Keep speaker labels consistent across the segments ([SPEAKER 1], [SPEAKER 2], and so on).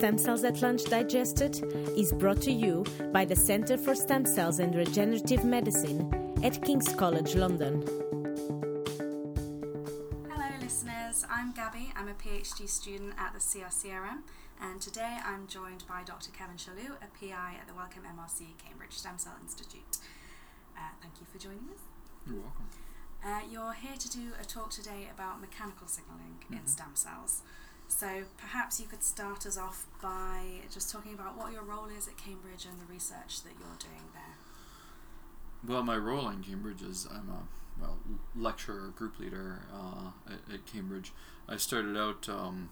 [SPEAKER 1] Stem Cells at Lunch Digested is brought to you by the Centre for Stem Cells and Regenerative Medicine at King's College London.
[SPEAKER 2] Hello, listeners. I'm Gabby. I'm a PhD student at the CSCRM, and today I'm joined by Dr. Kevin Chalut, a PI at the Wellcome MRC Cambridge Stem Cell Institute. Uh, thank you for joining us.
[SPEAKER 3] You're welcome.
[SPEAKER 2] Uh, you're here to do a talk today about mechanical signaling in
[SPEAKER 3] Mhm.
[SPEAKER 2] stem cells. So perhaps you could start us off by just talking about what your role is at Cambridge and the research that you're doing there.
[SPEAKER 3] Well, my role in Cambridge is I'm a well lecturer, group leader uh, at, at Cambridge. I started out um,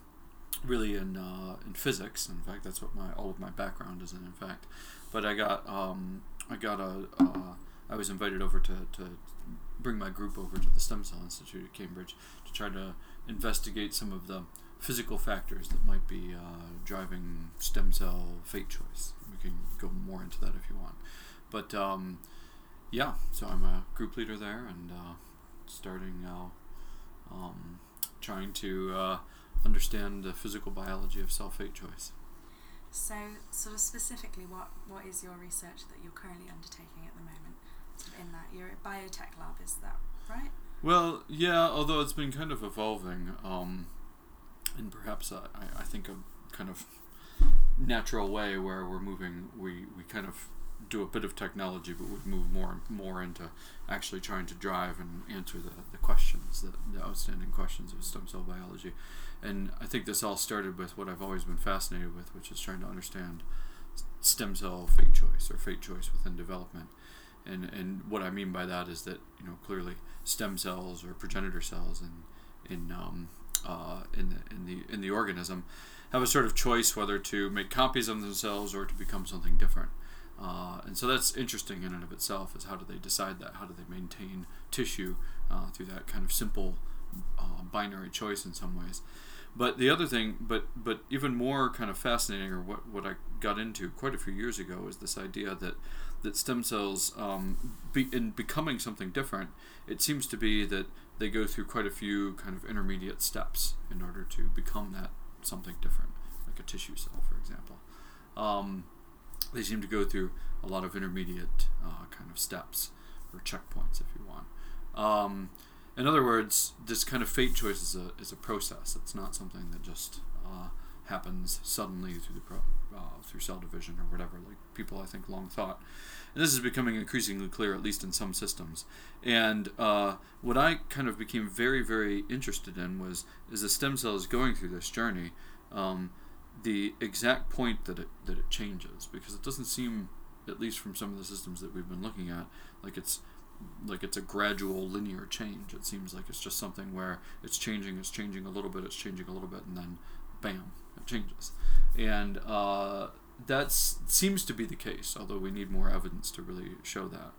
[SPEAKER 3] really in uh, in physics. In fact, that's what my all of my background is in. In fact, but I got um, I got a uh, I was invited over to, to bring my group over to the Stem Cell Institute at Cambridge to try to investigate some of the physical factors that might be uh, driving stem cell fate choice. We can go more into that if you want, but. Um, yeah, so I'm a group leader there and uh, starting now um, trying to uh, understand the physical biology of cell fate choice.
[SPEAKER 2] So, sort of specifically, what, what is your research that you're currently undertaking at the moment? In that, you're at biotech lab, is that right?
[SPEAKER 3] Well, yeah, although it's been kind of evolving, um, and perhaps I, I think a kind of natural way where we're moving, we, we kind of do a bit of technology, but we move more and more into actually trying to drive and answer the, the questions, the, the outstanding questions of stem cell biology. And I think this all started with what I've always been fascinated with, which is trying to understand stem cell fate choice or fate choice within development. And, and what I mean by that is that you know clearly stem cells or progenitor cells in in um, uh, in the in the in the organism have a sort of choice whether to make copies of themselves or to become something different. Uh, and so that's interesting in and of itself is how do they decide that? How do they maintain tissue uh, through that kind of simple uh, binary choice in some ways? But the other thing, but but even more kind of fascinating, or what, what I got into quite a few years ago, is this idea that that stem cells, um, be, in becoming something different, it seems to be that they go through quite a few kind of intermediate steps in order to become that something different, like a tissue cell, for example. Um, they seem to go through a lot of intermediate uh, kind of steps or checkpoints, if you want. Um, in other words, this kind of fate choice is a, is a process. It's not something that just uh, happens suddenly through the pro, uh, through cell division or whatever, like people I think long thought. And this is becoming increasingly clear, at least in some systems. And uh, what I kind of became very, very interested in was as the stem cell is going through this journey, um, the exact point that it that it changes, because it doesn't seem, at least from some of the systems that we've been looking at, like it's like it's a gradual linear change. It seems like it's just something where it's changing, it's changing a little bit, it's changing a little bit, and then bam, changes. And uh, that seems to be the case, although we need more evidence to really show that.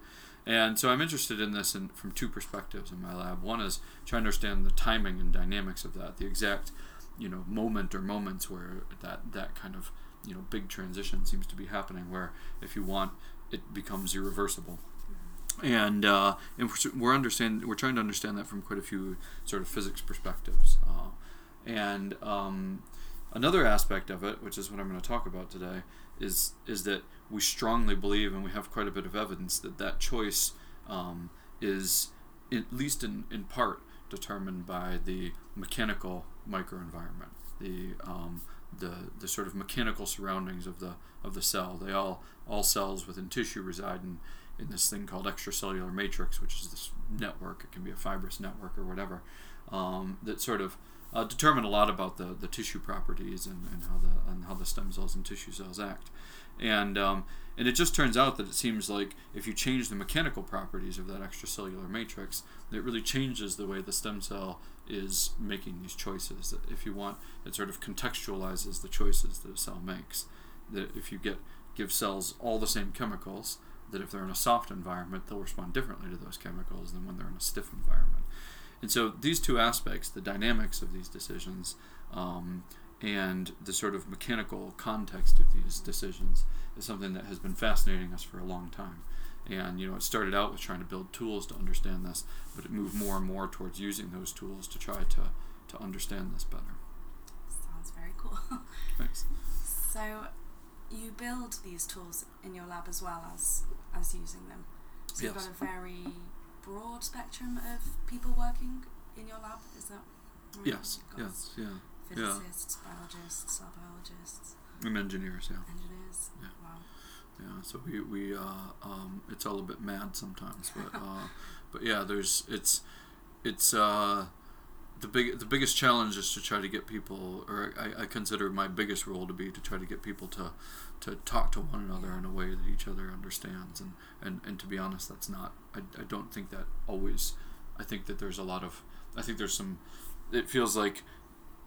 [SPEAKER 3] And so I'm interested in this in, from two perspectives in my lab. One is trying to understand the timing and dynamics of that, the exact, you know, moment or moments where that that kind of you know big transition seems to be happening, where if you want, it becomes irreversible and uh, and we're- understand we're trying to understand that from quite a few sort of physics perspectives. Uh, and um, another aspect of it, which is what I'm going to talk about today, is is that we strongly believe, and we have quite a bit of evidence that that choice um, is at least in, in part determined by the mechanical microenvironment, the um, the the sort of mechanical surroundings of the of the cell. They all all cells within tissue reside in in this thing called extracellular matrix, which is this network. It can be a fibrous network or whatever um, that sort of uh, determine a lot about the, the tissue properties and, and how the and how the stem cells and tissue cells act. And um, and it just turns out that it seems like if you change the mechanical properties of that extracellular matrix, it really changes the way the stem cell is making these choices. If you want, it sort of contextualizes the choices that a cell makes. That if you get give cells all the same chemicals, that if they're in a soft environment, they'll respond differently to those chemicals than when they're in a stiff environment. And so these two aspects, the dynamics of these decisions, um, and the sort of mechanical context of these decisions, is something that has been fascinating us for a long time. And you know, it started out with trying to build tools to understand this, but it moved more and more towards using those tools to try to to understand this better.
[SPEAKER 2] Sounds very cool.
[SPEAKER 3] Thanks.
[SPEAKER 2] So you build these tools in your lab as well as as using them. So you've got a very broad spectrum of people working in your lab. Is that right?
[SPEAKER 3] Yes, yes, yeah.
[SPEAKER 2] Physicists, biologists, cell biologists,
[SPEAKER 3] And engineers, yeah.
[SPEAKER 2] engineers.
[SPEAKER 3] Yeah.
[SPEAKER 2] Wow.
[SPEAKER 3] Yeah, so we, we uh, um, it's all a bit mad sometimes, but uh, but yeah, there's it's it's uh, the big the biggest challenge is to try to get people, or I, I consider my biggest role to be to try to get people to to talk to one another in a way that each other understands, and and, and to be honest, that's not I, I don't think that always. I think that there's a lot of I think there's some. It feels like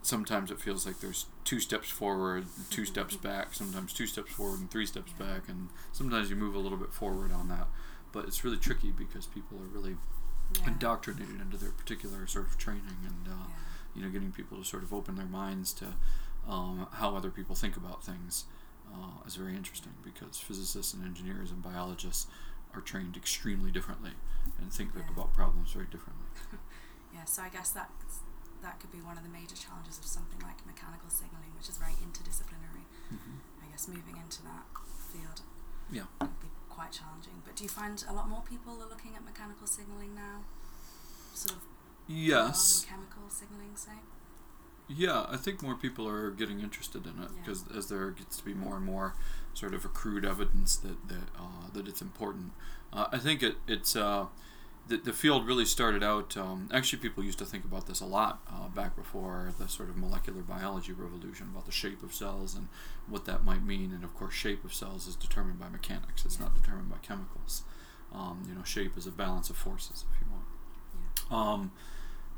[SPEAKER 3] sometimes it feels like there's two steps forward, two steps mm-hmm. back, sometimes two steps forward and three steps back, and sometimes you move a little bit forward on that. But it's really tricky because people are really
[SPEAKER 2] Yeah.
[SPEAKER 3] indoctrinated into their particular sort of training, and uh,
[SPEAKER 2] Yeah.
[SPEAKER 3] you know, getting people to sort of open their minds to um, how other people think about things uh, is very interesting because physicists and engineers and biologists are trained extremely differently and think
[SPEAKER 2] Yeah.
[SPEAKER 3] about problems very differently.
[SPEAKER 2] Yeah, so I guess that that could be one of the major challenges of something like mechanical signaling, which is very interdisciplinary. I guess moving into that field
[SPEAKER 3] Yeah.
[SPEAKER 2] would be quite challenging. But do you find a lot more people are looking at mechanical signaling now? Sort of
[SPEAKER 3] Yes.
[SPEAKER 2] chemical signaling, say?
[SPEAKER 3] Yeah, I think more people are getting interested in it
[SPEAKER 2] Yeah.
[SPEAKER 3] because as there gets to be more and more sort of accrued evidence that that uh, that it's important. Uh, I think it it's uh, the the field really started out. Um, actually, people used to think about this a lot uh, back before the sort of molecular biology revolution about the shape of cells and what that might mean. And of course, shape of cells is determined by mechanics. It's not determined by chemicals. Um, you know, shape is a balance of forces, if you want.
[SPEAKER 2] Yeah.
[SPEAKER 3] Um,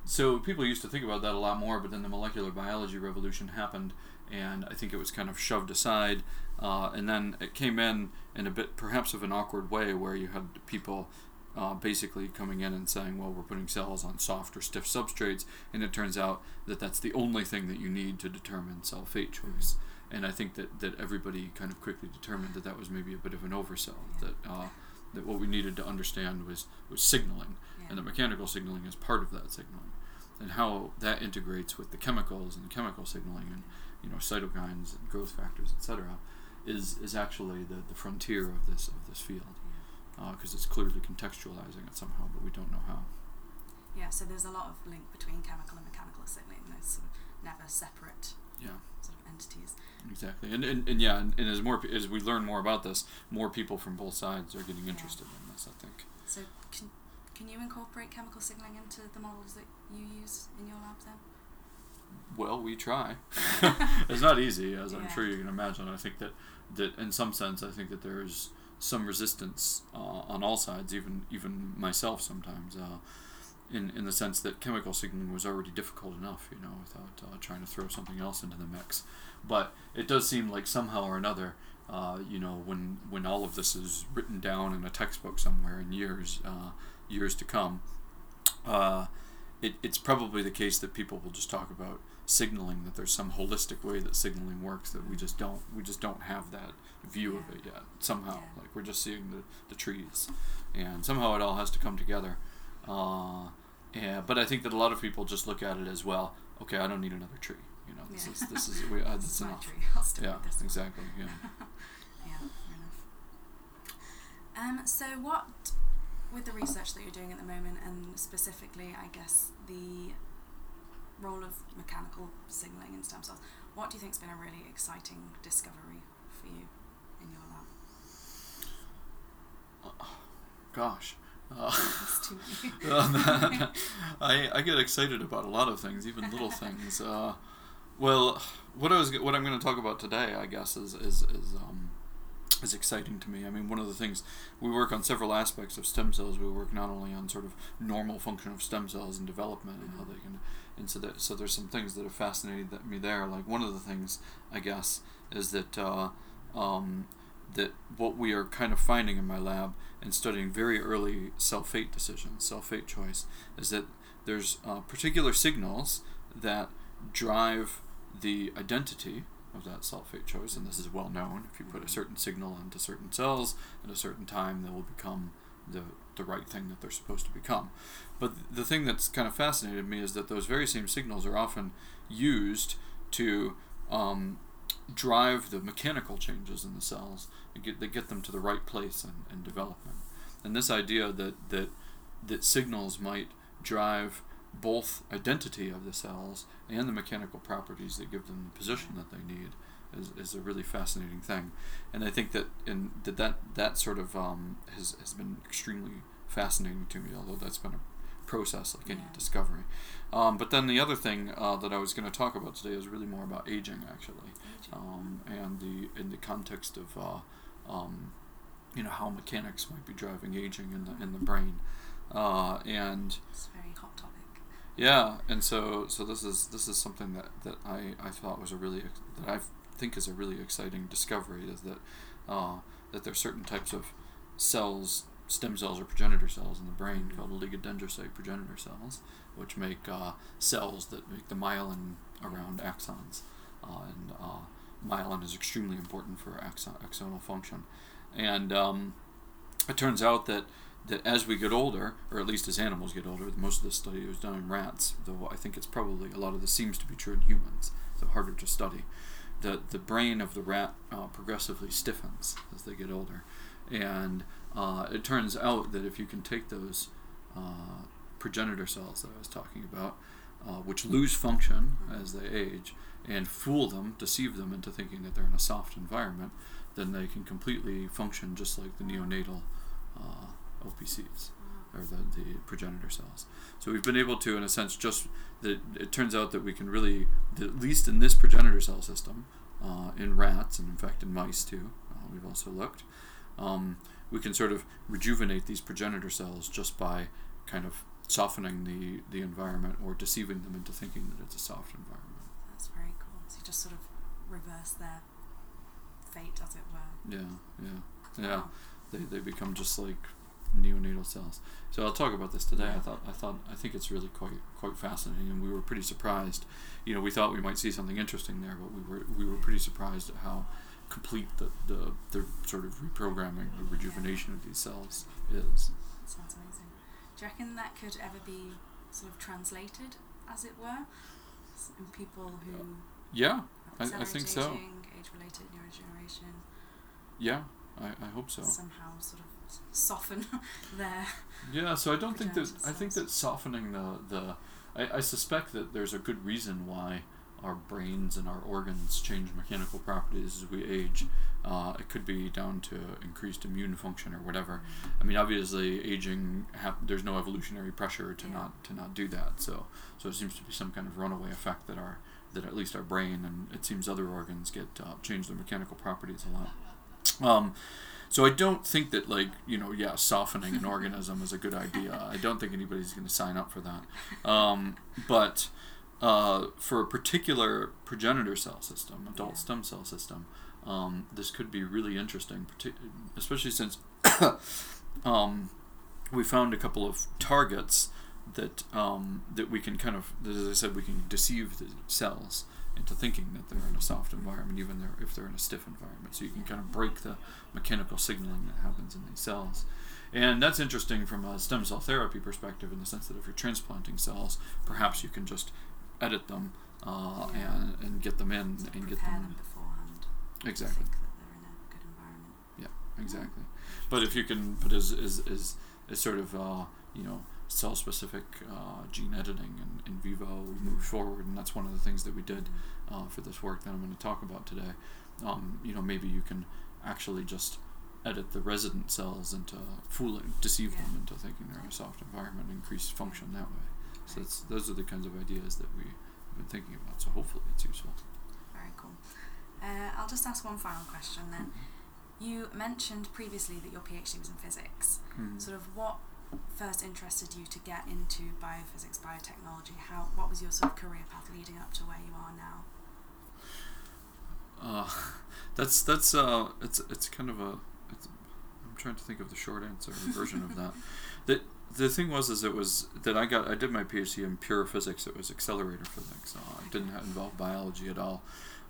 [SPEAKER 3] so people used to think about that a lot more, but then the molecular biology revolution happened, and I think it was kind of shoved aside. Uh, and then it came in in a bit, perhaps of an awkward way, where you had people uh, basically coming in and saying, "Well, we're putting cells on soft or stiff substrates," and it turns out that that's the only thing that you need to determine cell fate choice. And I think that, that everybody kind of quickly determined that that was maybe a bit of an oversell. That uh, that what we needed to understand was was signaling,
[SPEAKER 2] Yeah.
[SPEAKER 3] and that mechanical signaling is part of that signaling, and how that integrates with the chemicals and chemical signaling and you know cytokines and growth factors, etc., is is actually the, the frontier of this of this field Uh, because it's clearly contextualizing it somehow, but we don't know how.
[SPEAKER 2] Yeah, so there's a lot of link between chemical and mechanical signaling. They're sort of never separate
[SPEAKER 3] Yeah,
[SPEAKER 2] sort of entities.
[SPEAKER 3] exactly. And and, and yeah, and, and as more as we learn more about this, more people from both sides are getting
[SPEAKER 2] Yeah.
[SPEAKER 3] interested in this. I think.
[SPEAKER 2] So can, can you incorporate chemical signaling into the models that you use in your lab then?
[SPEAKER 3] Well, we try. it's not easy, as I'm sure you can imagine. I think that, that in some sense, I think that there's some resistance uh, on all sides, even even myself sometimes, uh, in in the sense that chemical signaling was already difficult enough, you know, without uh, trying to throw something else into the mix. But it does seem like somehow or another, uh, you know, when when all of this is written down in a textbook somewhere in years uh, years to come. It, it's probably the case that people will just talk about signaling that there's some holistic way that signaling works that we just don't we just don't have that view of it yet somehow. Like we're just seeing the, the trees. And somehow it all has to come together. Uh, yeah but I think that a lot of people just look at it as well okay I don't need another tree you know this
[SPEAKER 2] Yeah.
[SPEAKER 3] is this is we, uh,
[SPEAKER 2] This is
[SPEAKER 3] enough.
[SPEAKER 2] tree. I'll stick
[SPEAKER 3] yeah
[SPEAKER 2] this
[SPEAKER 3] exactly yeah.
[SPEAKER 2] Yeah, fair enough. Um, so what, with the research that you're doing at the moment, and specifically, I guess the role of mechanical signaling in stem cells, what do you think's been a really exciting discovery for you in your lab?
[SPEAKER 3] gosh uh,
[SPEAKER 2] many.
[SPEAKER 3] Um, I, I get excited about a lot of things, even little things. Uh, well, what I was what I'm going to talk about today, I guess, is is is um, is exciting to me. I mean, one of the things we work on several aspects of stem cells. We work not only on sort of normal function of stem cells and development and how they can, and so that so there's some things that have fascinated me there. Like one of the things, I guess, is that. Uh, um, that what we are kind of finding in my lab and studying very early cell fate decisions, cell fate choice, is that there's uh, particular signals that drive the identity of that cell fate choice, and this is well known. If you put a certain signal onto certain cells at a certain time, they will become the the right thing that they're supposed to become. But the thing that's kind of fascinated me is that those very same signals are often used to um, drive the mechanical changes in the cells and get they get them to the right place in, in development. And this idea that that that signals might drive both identity of the cells and the mechanical properties that give them the position that they need is, is a really fascinating thing. And I think that in that that, that sort of um, has, has been extremely fascinating to me, although that's been a process like any
[SPEAKER 2] Yeah.
[SPEAKER 3] discovery. Um, but then the other thing uh, that I was going to talk about today is really more about aging, actually, um, and the in the context of uh, um, you know how mechanics might be driving aging in the in the brain, uh, and
[SPEAKER 2] It's a very hot topic.
[SPEAKER 3] Yeah, and so so this is this is something that, that I, I thought was a really that I think is a really exciting discovery is that uh, that there are certain types of cells, stem cells or progenitor cells in the brain called oligodendrocyte progenitor cells, which make uh, cells that make the myelin around axons, uh, and uh, myelin is extremely important for axon- axonal function, and um, it turns out that that as we get older, or at least as animals get older, most of this study was done in rats, though I think it's probably a lot of this seems to be true in humans, so harder to study. The, the brain of the rat uh, progressively stiffens as they get older. And uh, it turns out that if you can take those uh, progenitor cells that I was talking about, uh, which lose function as they age, and fool them, deceive them into thinking that they're in a soft environment, then they can completely function just like the neonatal uh, OPCs or the, the progenitor cells. So we've been able to, in a sense, just that it turns out that we can really, at least in this progenitor cell system, uh, in rats and in fact in mice too, uh, we've also looked, um, we can sort of rejuvenate these progenitor cells just by kind of softening the, the environment or deceiving them into thinking that it's a soft environment.
[SPEAKER 2] That's very cool. So you just sort of reverse their fate, as it were.
[SPEAKER 3] Yeah, yeah, yeah. They, they become just like neonatal cells. So I'll talk about this today. I thought I thought I think it's really quite quite fascinating, and we were pretty surprised. You know, we thought we might see something interesting there, but we were we were pretty surprised at how complete the the, the sort of reprogramming, the rejuvenation of these cells is.
[SPEAKER 2] That sounds amazing. Do you reckon that could ever be sort of translated, as it were, in people who
[SPEAKER 3] Yeah, I, I think so.
[SPEAKER 2] age-related neurodegeneration,
[SPEAKER 3] Yeah, I, I hope so.
[SPEAKER 2] somehow sort of soften their
[SPEAKER 3] Yeah, so I don't think that I think that softening the the I, I suspect that there's a good reason why our brains and our organs change mechanical properties as we age. Uh, it could be down to increased immune function or whatever. I mean, obviously, aging hap- there's no evolutionary pressure to
[SPEAKER 2] Yeah.
[SPEAKER 3] not to not do that. So so it seems to be some kind of runaway effect that our that at least our brain and it seems other organs get uh, change their mechanical properties a lot. Um, so I don't think that like you know yeah softening an organism is a good idea. I don't think anybody's going to sign up for that. Um, but uh, for a particular progenitor cell system, adult
[SPEAKER 2] Yeah.
[SPEAKER 3] stem cell system, um, this could be really interesting, especially since um, we found a couple of targets that um, that we can kind of, as I said, we can deceive the cells into thinking that they're in a soft environment, even if they're in a stiff environment. So you can kind of break the mechanical signaling that happens in these cells. And that's interesting from a stem cell therapy perspective in the sense that if you're transplanting cells, perhaps you can just edit them uh,
[SPEAKER 2] Yeah.
[SPEAKER 3] and, and get them in
[SPEAKER 2] of
[SPEAKER 3] and get them
[SPEAKER 2] them beforehand.
[SPEAKER 3] Exactly.
[SPEAKER 2] Think that they're in a good environment.
[SPEAKER 3] Yeah, exactly. But if you can, but is is is, is sort of uh, you know cell specific uh, gene editing and in vivo move forward, and that's one of the things that we did uh, for this work that I'm going to talk about today. Um, you know, maybe you can actually just edit the resident cells into fooling, deceive them into thinking they're in a soft environment, increase function that way. So that's, those are the kinds of ideas that we have been thinking about. So hopefully it's useful.
[SPEAKER 2] Very cool. Uh, I'll just ask one final question then. You mentioned previously that your PhD was in physics.
[SPEAKER 3] Mhm.
[SPEAKER 2] Sort of what first interested you to get into biophysics, biotechnology? How what was your sort of career path leading up to where you are now?
[SPEAKER 3] Uh, that's that's uh, it's it's kind of a. It's, I'm trying to think of the short answer version of that. The the thing was is it was that I got I did my PhD in pure physics. It was accelerator physics. Uh, it didn't involve biology at all.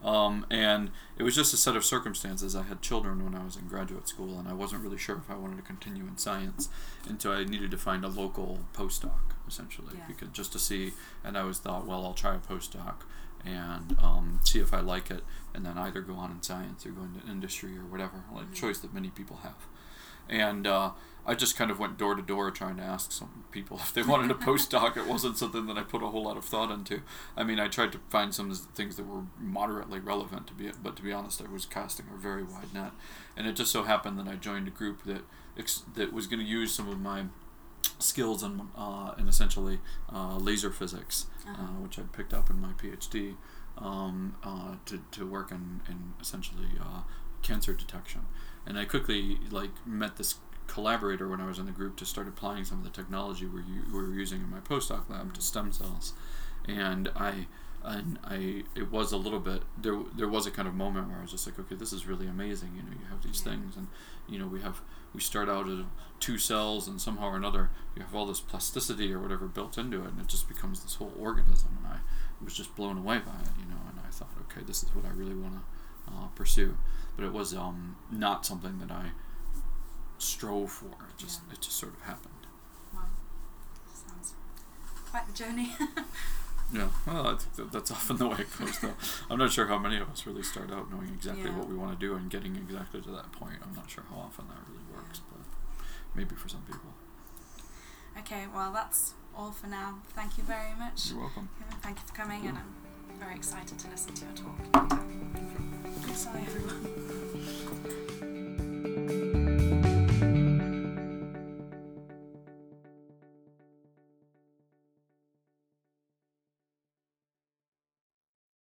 [SPEAKER 3] Um, and it was just a set of circumstances. I had children when I was in graduate school, and I wasn't really sure if I wanted to continue in science, and so I needed to find a local postdoc essentially,
[SPEAKER 2] Yeah.
[SPEAKER 3] because just to see. And I was thought, well, I'll try a postdoc, and um, see if I like it, and then either go on in science or go into industry or whatever, like
[SPEAKER 2] Mhm.
[SPEAKER 3] choice that many people have. And uh, I just kind of went door to door trying to ask some people if they wanted a postdoc. It wasn't something that I put a whole lot of thought into. I mean, I tried to find some things that were moderately relevant to be, but to be honest, I was casting a very wide net. And it just so happened that I joined a group that ex- that was going to use some of my skills in, uh, in essentially uh, laser physics, uh,
[SPEAKER 2] Uh-huh.
[SPEAKER 3] which I picked up in my PhD, um, uh, to, to work in, in essentially uh, cancer detection. And I quickly like met this collaborator when I was in the group to start applying some of the technology we, were using in my postdoc lab to stem cells. And I and I it was a little bit there there was a kind of moment where I was just like okay this is really amazing you know you have these things and you know we have we start out as two cells and somehow or another you have all this plasticity or whatever built into it and it just becomes this whole organism. And I was just blown away by it you know and I thought okay this is what I really want to uh, pursue but it was um, not something that I strove for it just
[SPEAKER 2] Yeah.
[SPEAKER 3] it just sort of happened
[SPEAKER 2] Wow. Sounds quite the journey.
[SPEAKER 3] yeah well I think that that's often the way it goes though I'm not sure how many of us really start out knowing exactly
[SPEAKER 2] Yeah.
[SPEAKER 3] what we want to do and getting exactly to that point I'm not sure how often that really works but maybe for some people
[SPEAKER 2] okay, well, that's all for now. Thank you very much.
[SPEAKER 3] you're welcome
[SPEAKER 2] Kevin, thank you for coming, and I'm very excited to listen to your talk. Sorry, everyone.